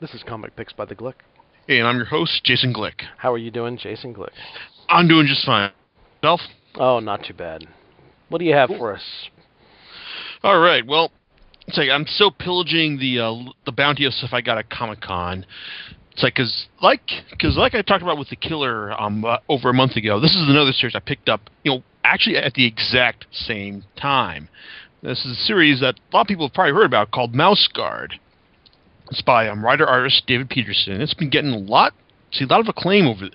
This is Comic Picks by the Glick. Hey, and I'm your host, Jason Glick. How are you doing, Jason Glick? I'm doing just fine. Self? Oh, not too bad. What do you have for us? All right. Well, it's like I'm still pillaging the uh, the bounty of stuff I got at Comic Con. It's like because like because like I talked about with the Killer um uh, over a month ago. This is another series I picked up. You know, actually at the exact same time. This is a series that a lot of people have probably heard about called Mouse Guard. It's by um, writer artist David Petersen. It's been getting a lot, see, a lot of acclaim over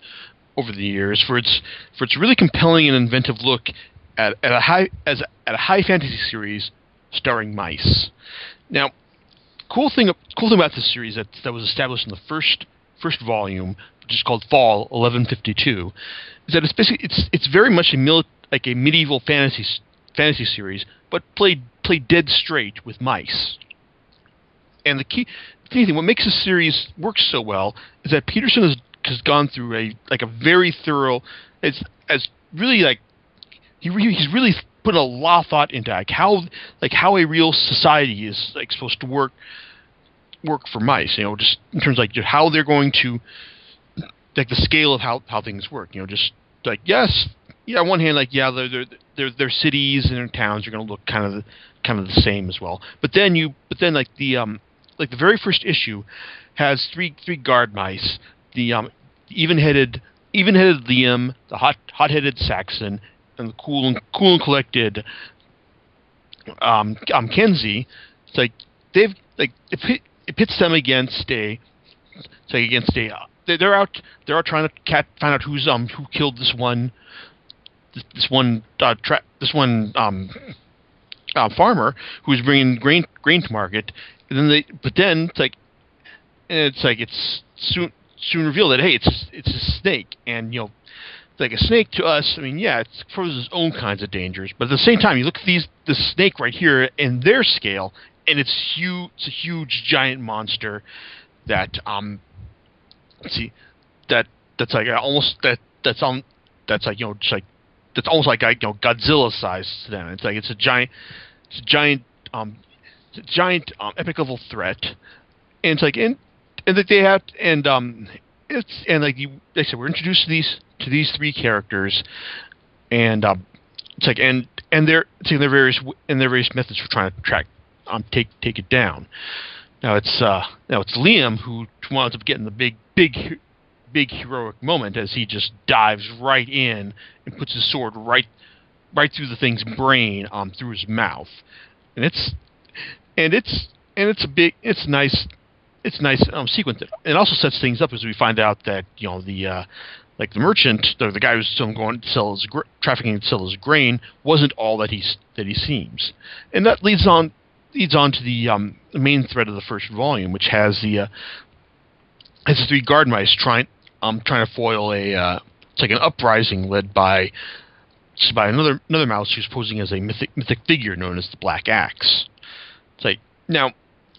over the years for its for its really compelling and inventive look at, at a high as at a high fantasy series starring mice. Now, cool thing cool thing about this series that that was established in the first first volume, which is called Fall 1152, is that it's basically it's it's very much a mili- like a medieval fantasy fantasy series, but played played dead straight with mice. And the key, the thing, what makes this series work so well is that Petersen has has gone through a like a very thorough. It's as really like he he's really put a lot of thought into like how like how a real society is like supposed to work work for mice. You know, just in terms of like how they're going to like the scale of how how things work. You know, just like yes, yeah. On one hand, like yeah, their their their, their cities and their towns are going to look kind of kind of the same as well. But then you but then like the um like the very first issue has three three guard mice. The um even-headed even-headed Lieam, the hot hot-headed Saxon, and the cool and cool and collected um, um Kenzie. It's like they've like it, pit, it pits them against a it's like against a they're out they're out trying to cat, find out who's um who killed this one this, this one uh, tra- this one um uh, farmer who's bringing grain grain to market and then they but then it's like it's like it's soon soon revealed that hey it's it's a snake and you know like a snake to us, I mean, yeah, it poses its own kinds of dangers, but at the same time, you look at these the snake right here in their scale, and it's huge. It's a huge, giant monster that um, let's see, that that's like almost that that's on that's like you know just like that's almost like you know Godzilla size to them. It's like it's a giant, it's a giant um, giant um, epic level threat, and it's like and and that they have and um it's and like you, like I said, we're introduced to these to these three characters, and um, it's like and and their see their various and their various methods for trying to track um take take it down. Now it's uh now it's Lieam who winds up getting the big big big heroic moment as he just dives right in and puts his sword right right through the thing's brain um through his mouth, and it's and it's and it's a big it's nice it's nice um, sequence. It also sets things up as we find out that you know the uh, like the merchant, the, the guy who's still going to sell his gra- trafficking to sell his grain, wasn't all that he's that he seems, and that leads on leads on to the, um, main thread of the first volume, which has the uh, has the three guard mice trying um trying to foil a uh, it's like an uprising led by by another another mouse who's posing as a mythic mythic figure known as the Black Axe. Now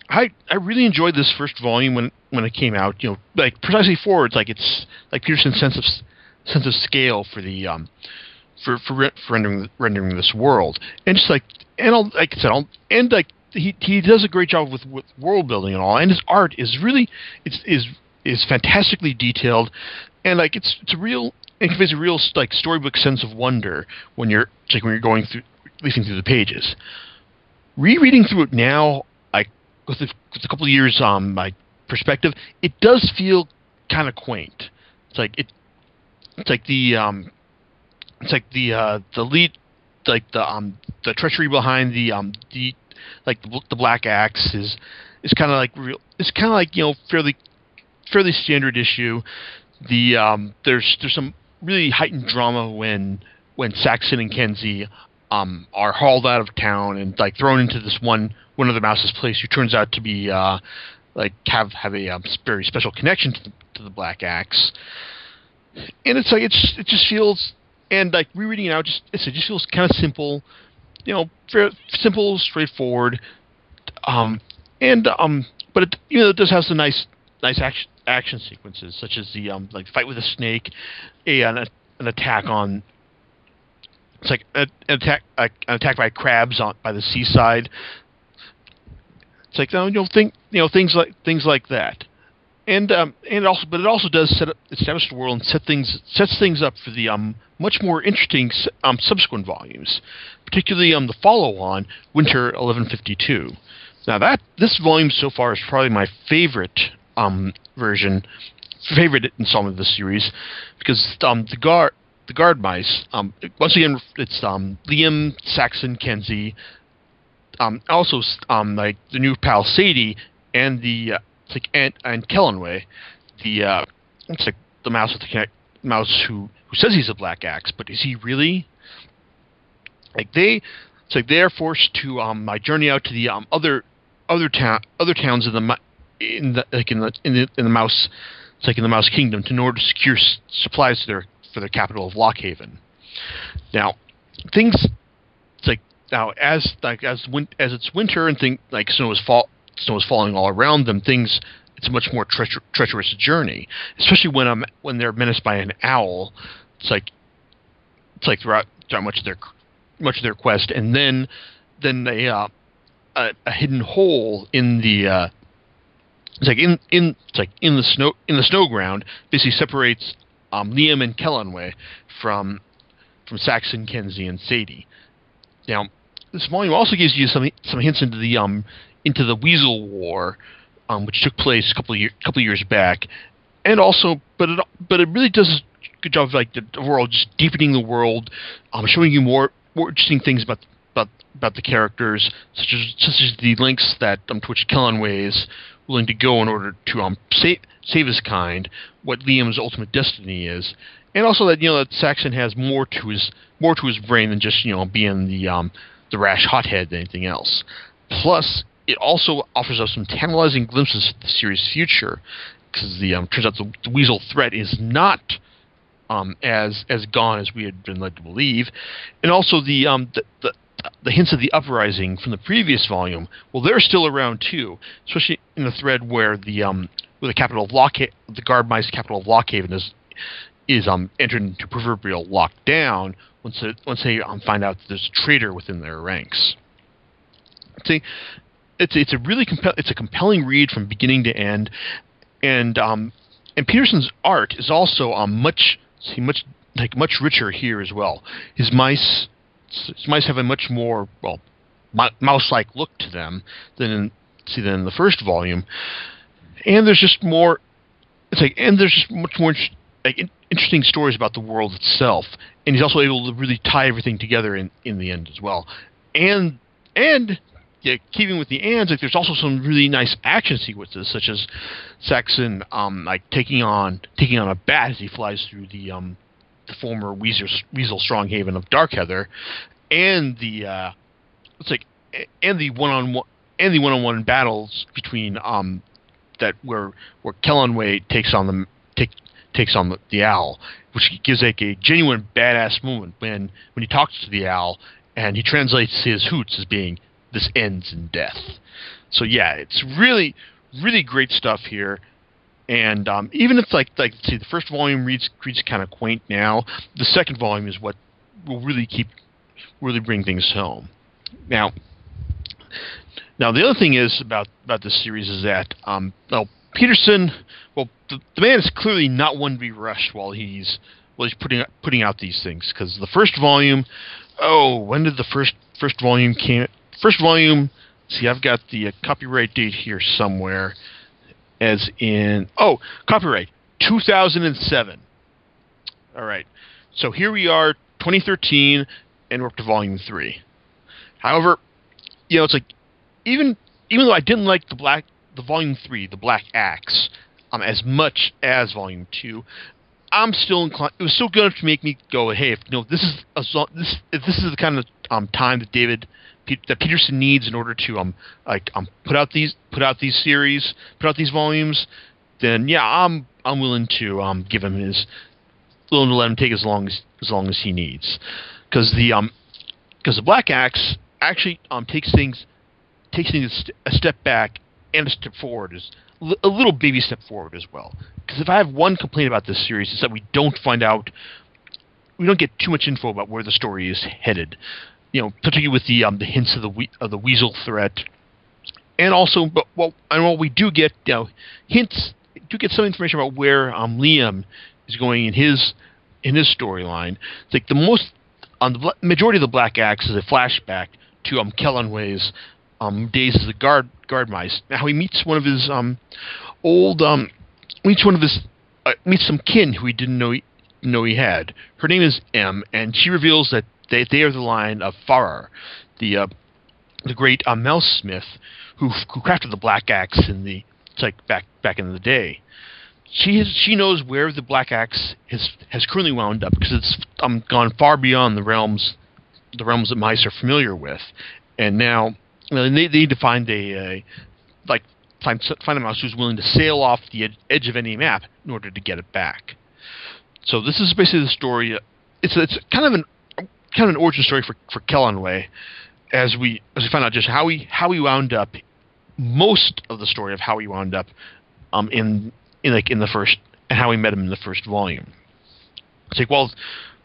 I I really enjoyed this first volume when when it came out. You know, like precisely for it's like it's like Petersen's sense of sense of scale for the um for for, re- for rendering rendering this world, and just like and I'll, like I said, I'll, and like he he does a great job with, with world building and all, and his art is really it's is is fantastically detailed, and like it's it's a real it conveys a real like storybook sense of wonder when you're like when you're going through leafing through the pages. Rereading through it now, with a, with a couple of years um my perspective, it does feel kind of quaint. It's like it, it's like the um, it's like the uh the lead, like the um the treachery behind the um the like the, the black axe is is kind of like real. It's kind of like you know fairly fairly standard issue. The um there's there's some really heightened drama when when Saxon and Kenzie um, are hauled out of town and like thrown into this one one of the mouse's place who turns out to be uh, like have have a um, very special connection to the, to the Black Axe. And it's like it's it just feels and like rereading it out just it just feels kind of simple, you know, very simple, straightforward. Um, and um, but it you know it does have some nice nice action action sequences such as the um like fight with a snake, a an, an attack on it's like an attack an attack by crabs on by the seaside. It's like you know think you know things like things like that. and um, and also, but it also does set up, establish the world and set things sets things up for the um, much more interesting um, subsequent volumes, particularly um, the follow-on Winter 1152. Now that this volume so far is probably my favorite um, version, favorite installment of the series, because um, the guard the guard mice um, once again it's um, Lieam Saxon Kenzie, um, also um, like the new pal Sadie and the uh, like and and Celanawe, the uh, it's like the mouse with the mouse who who says he's a black axe, but is he really? Like they, it's like they're forced to um, my journey out to the um, other other town other towns in the in the like in the in the in the mouse it's like in the mouse kingdom to in order to secure supplies to their for their capital of Lockhaven. Now, things now as like as win- as it's winter and thing like snow is fall snow is falling all around them. Things it's a much more treacher- treacherous journey, especially when I'm when they're menaced by an owl. It's like it's like throughout, throughout much of their much of their quest, and then then a uh, a, a hidden hole in the uh, it's like in in it's like in the snow in the snow ground basically separates um, Lieam and Celanawe from from Saxon, Kenzie, and Sadie. Now, this volume also gives you some some hints into the um into the Weasel War, um, which took place a couple of year, couple of years back, and also, but it but it really does a good job of like the overall just deepening the world, um, showing you more more interesting things about about about the characters, such as such as the lengths that um, to which is willing to go in order to um save save his kind, what Lieam's ultimate destiny is, and also that you know that Saxon has more to his more to his brain than just you know being the um the rash hothead than anything else. Plus, it also offers us some tantalizing glimpses of the series' future, because the um, turns out the, the Weasel threat is not um, as as gone as we had been led to believe, and also the um, the, the the hints of the uprising from the previous volume, well, they're still around too, especially in the thread where the um, where the capital of Lockhaven, the guard mice capital of Lockhaven is is um entered into proverbial lockdown once it, once they um, find out that there's a traitor within their ranks. See, it's it's a really compel- it's a compelling read from beginning to end, and um, and Petersen's art is also um much see much like much richer here as well. His mice his mice have a much more well mouse-like look to them than in, see than in the first volume, and there's just more. It's like and there's just much more like interesting stories about the world itself, and he's also able to really tie everything together in in the end as well, and and yeah, keeping with the ands, like there's also some really nice action sequences, such as Saxon um, like taking on taking on a bat as he flies through the um, the former Weasel, Weasel Stronghaven of Darkheather, and the uh, it's like and the one on one and the one on one battles between um that where where Celanawe takes on the take, takes on the, owl, which gives like a genuine badass moment when when he talks to the owl and he translates his hoots as being this ends in death. So yeah, it's really really great stuff here. And um, even if like like see the first volume reads reads kind of quaint now, the second volume is what will really keep really bring things home. Now, now the other thing is about about this series is that um, well Petersen, well the, the man is clearly not one to be rushed while he's while he's putting putting out these things because the first volume, oh when did the first first volume came first volume? See, I've got the uh, copyright date here somewhere, as in oh copyright 2007. All right, so here we are 2013 and we're up to volume three. However, you know, it's like even even though I didn't like the black the volume three, the Black Axe, um, as much as volume two, I'm still inclined. It was still good enough to make me go, hey, if you know this is a, this this is the kind of um, time that David that Petersen needs in order to um like um put out these put out these series, put out these volumes, then yeah, I'm I'm willing to um give him his willing to let him take as long as as long as he needs because the um because the Black Axe actually um takes things takes things a step back and a step forward is a little baby step forward as well. Because if I have one complaint about this series, is that we don't find out, we don't get too much info about where the story is headed. You know, particularly with the um, the hints of the we- of the weasel threat, and also, but well, and while we do get you know hints do get some information about where um, Lieam is going in his in his storyline. Like the most on the bla- majority of the Black Axe is a flashback to um Celanawe's um days as a guard guard mice. Now he meets one of his um old um meets one of his uh, meets some kin who he didn't know he, know he had. Her name is Em, and she reveals that they they are the line of Farrer, the uh, the great uh, mouse smith who who crafted the Black Axe in the like back back in the day. She has, she knows where the Black Axe has has currently wound up because it's um, gone far beyond the realms the realms that mice are familiar with, and now you know, they, they need to find a, a like find find a mouse who's willing to sail off the ed- edge of any map in order to get it back. So this is basically the story. It's it's kind of an kind of an origin story for for Celanawe, as we as we find out just how he how he wound up most of the story of how he wound up um in in like in the first and how we met him in the first volume. It's like well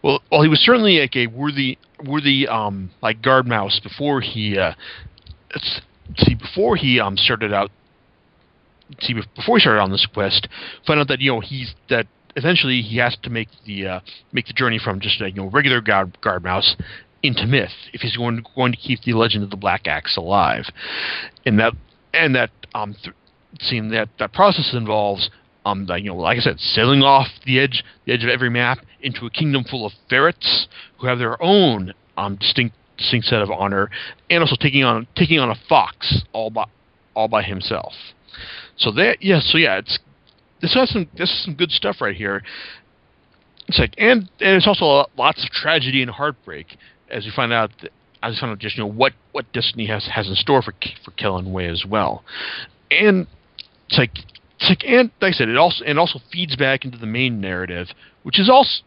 well well he was certainly like a worthy worthy um like guard mouse before he uh see before he um started out see before he started on this quest find out that you know he's that eventually he has to make the uh, make the journey from just a you know regular guard, guard mouse into myth if he's going to, going to keep the legend of the Black Axe alive, and that and that um th- seeing that that process involves um the, you know like I said sailing off the edge the edge of every map into a kingdom full of ferrets who have their own um distinct distinct set of honor and also taking on taking on a fox all by all by himself. So that yeah so yeah it's this has some this is some good stuff right here. It's like and and it's also lots of tragedy and heartbreak as we find out. That, we find out just you know what what Destiny has has in store for for Celanawe as well, and it's like it's like and like I said it also and also feeds back into the main narrative, which is also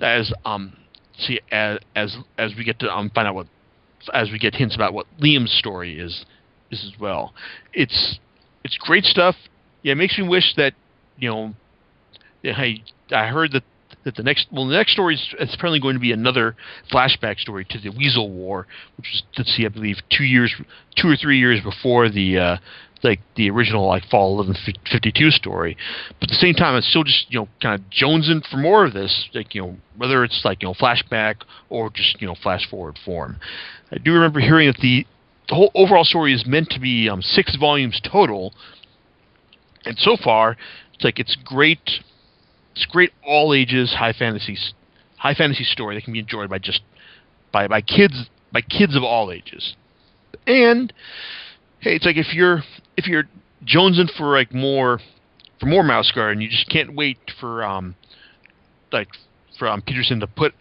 as um see as as as we get to um find out what as we get hints about what Lieam's story is is as well. It's it's great stuff. Yeah, it makes me wish that you know, I I heard that that the next well the next story is apparently going to be another flashback story to the Weasel War, which was let's see I believe two years two or three years before the uh, like the original like fall 1152 story. But at the same time, it's still just you know kind of jonesing for more of this, like you know whether it's like you know flashback or just you know flash forward form. I do remember hearing that the the whole overall story is meant to be um, six volumes total, and so far it's like it's great. It's great all ages high fantasy high fantasy story that can be enjoyed by just by by kids by kids of all ages. And hey, it's like if you're if you're jonesing for like more for more Mouse Guard and you just can't wait for um like for um, Petersen to put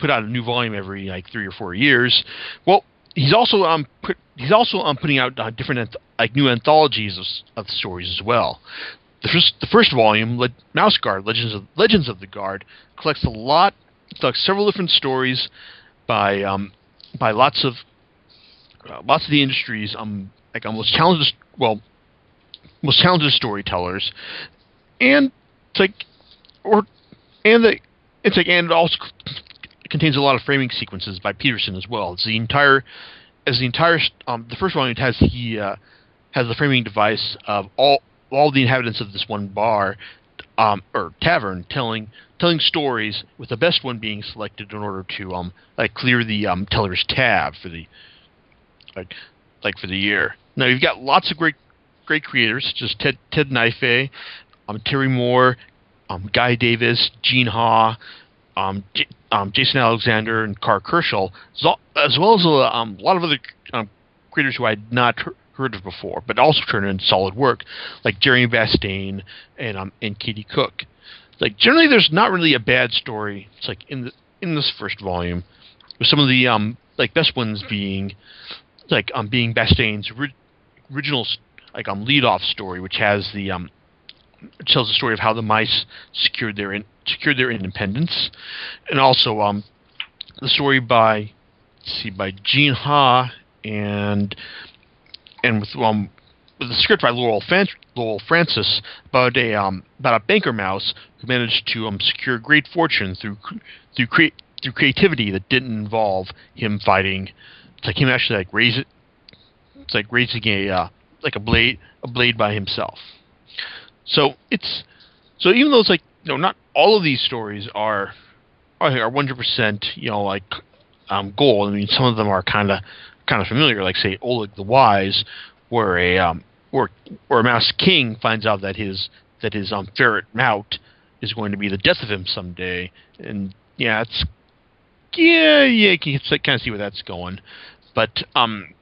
put out a new volume every like three or four years. Well, he's also um put, he's also um putting out uh, different like new anthologies of, of stories as well. The first, the first volume, Le- Mouse Guard, Legends of Legends of the Guard, collects a lot, collects several different stories by um, by lots of uh, lots of the industries, um, like almost talented, well, most talented storytellers, and it's like, or and the it's like and it also contains a lot of framing sequences by Petersen as well. It's the entire as the entire um, the first volume has he uh, has the framing device of all all the inhabitants of this one bar um, or tavern telling telling stories, with the best one being selected in order to um like clear the um teller's tab for the like like for the year. Now you've got lots of great great creators, just Ted Ted Naifeh, um Terry Moore, um Guy Davis, Gene Ha, um, J- um Jason Alexander, and Karl Kerschl, as well as a um, lot of other um, creators who I had not heard of before, but also turn in solid work, like Jeremy Bastian and um and Katie Cook. Like generally, there's not really a bad story. It's like in the in this first volume, with some of the um like best ones being like um being Bastian's original like um lead off story, which has the um tells the story of how the mice secured their in, secured their independence, and also um the story by see by Gene Ha and and with um with the script by Lowell, Fan- Lowell Francis about a um about a banker mouse who managed to um secure great fortune through through through creativity that didn't involve him fighting. It's like him actually like raise. It's like raising a uh, like a blade a blade by himself. So it's so even though it's like you know not all of these stories are are one hundred percent you know like um, gold. I mean some of them are kind of kind of familiar, like say Oleg the Wise, where a um, where where a mouse king finds out that his that his um, ferret Mout is going to be the death of him someday, and yeah, it's yeah yeah you can kind of see where that's going, but um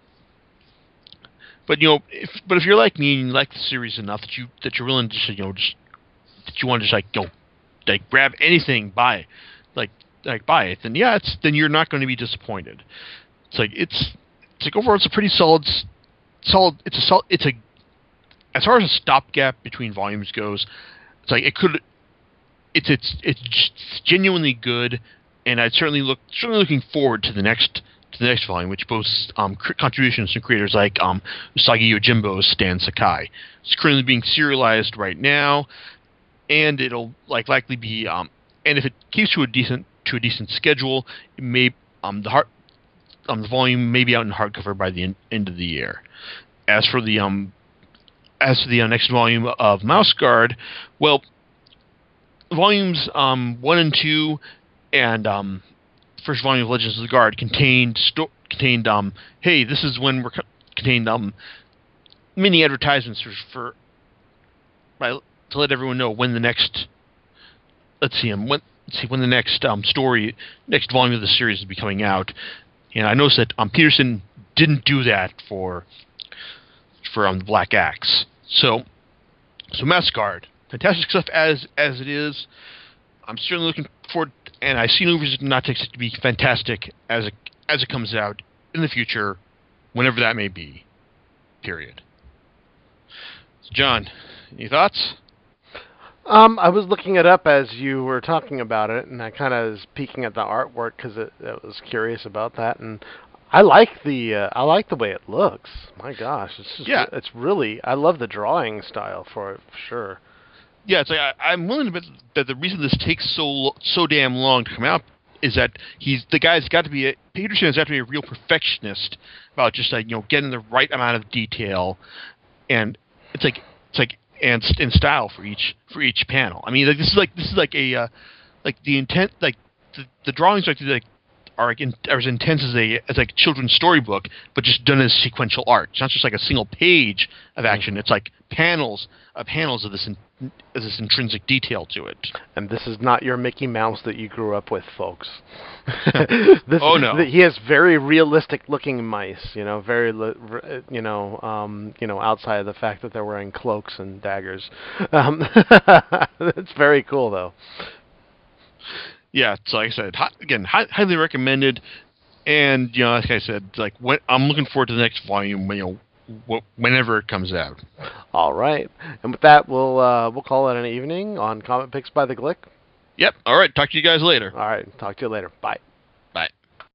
but you know, if but if you're like me and you like the series enough that you that you're willing to just you know just that you want to just like know, like grab anything, buy like like buy it, then yeah, it's then you're not going to be disappointed. It's like it's it's like overall it's a pretty solid solid it's a solid it's a as far as a stopgap between volumes goes, it's like it could it's it's it's genuinely good, and I'd certainly look certainly looking forward to the next to the next volume, which boasts um, contributions from creators like um, Usagi Yojimbo's Stan Sakai. It's currently being serialized right now, and it'll like likely be um, and if it keeps to a decent to a decent schedule, it may um, the heart um, the volume may be out in hardcover by the end of the year. As for the um, as for the uh, next volume of Mouse Guard, well, volumes um, one and two, and um, first volume of Legends of the Guard contained sto- contained um hey this is when we're co- contained um mini advertisements for, for by, to let everyone know when the next let's see um when let's see when the next um story next volume of the series will be coming out. And I noticed that um Petersen didn't do that for for um the Black Axe. So so Mouse Guard fantastic stuff as as it is I'm certainly looking forward and I see no reason not to to be fantastic as it as it comes out in the future, whenever that may be. Period. So John, any thoughts? Um, I was looking it up as you were talking about it, and I kind of was peeking at the artwork because I was curious about that, and I like the uh, I like the way it looks. My gosh, it's just, yeah, it's really I love the drawing style for it for sure yeah, it's like I, am willing to bet that the reason this takes so so damn long to come out is that he's the guy's got to be a, Petersen has got to be a real perfectionist about just like you know getting the right amount of detail, and it's like it's like and in style for each for each panel. I mean, like this is like this is like a uh, like the intent like the, the drawings are like are, like in, are as intense as a as like children's storybook, but just done as sequential art. It's not just like a single page of action. It's like panels of panels of this in, this intrinsic detail to it. And this is not your Mickey Mouse that you grew up with, folks. this oh no, he has very realistic looking mice. You know, very you know um, you know outside of the fact that they're wearing cloaks and daggers. Um, it's very cool though yeah, so like I said, hi, again, hi, highly recommended. And you know, like I said, like when, I'm looking forward to the next volume. You know, whenever it comes out. All right, and with that, we'll uh, we'll call it an evening on Comic Picks by the Glick. Yep. All right. Talk to you guys later. All right. Talk to you later. Bye.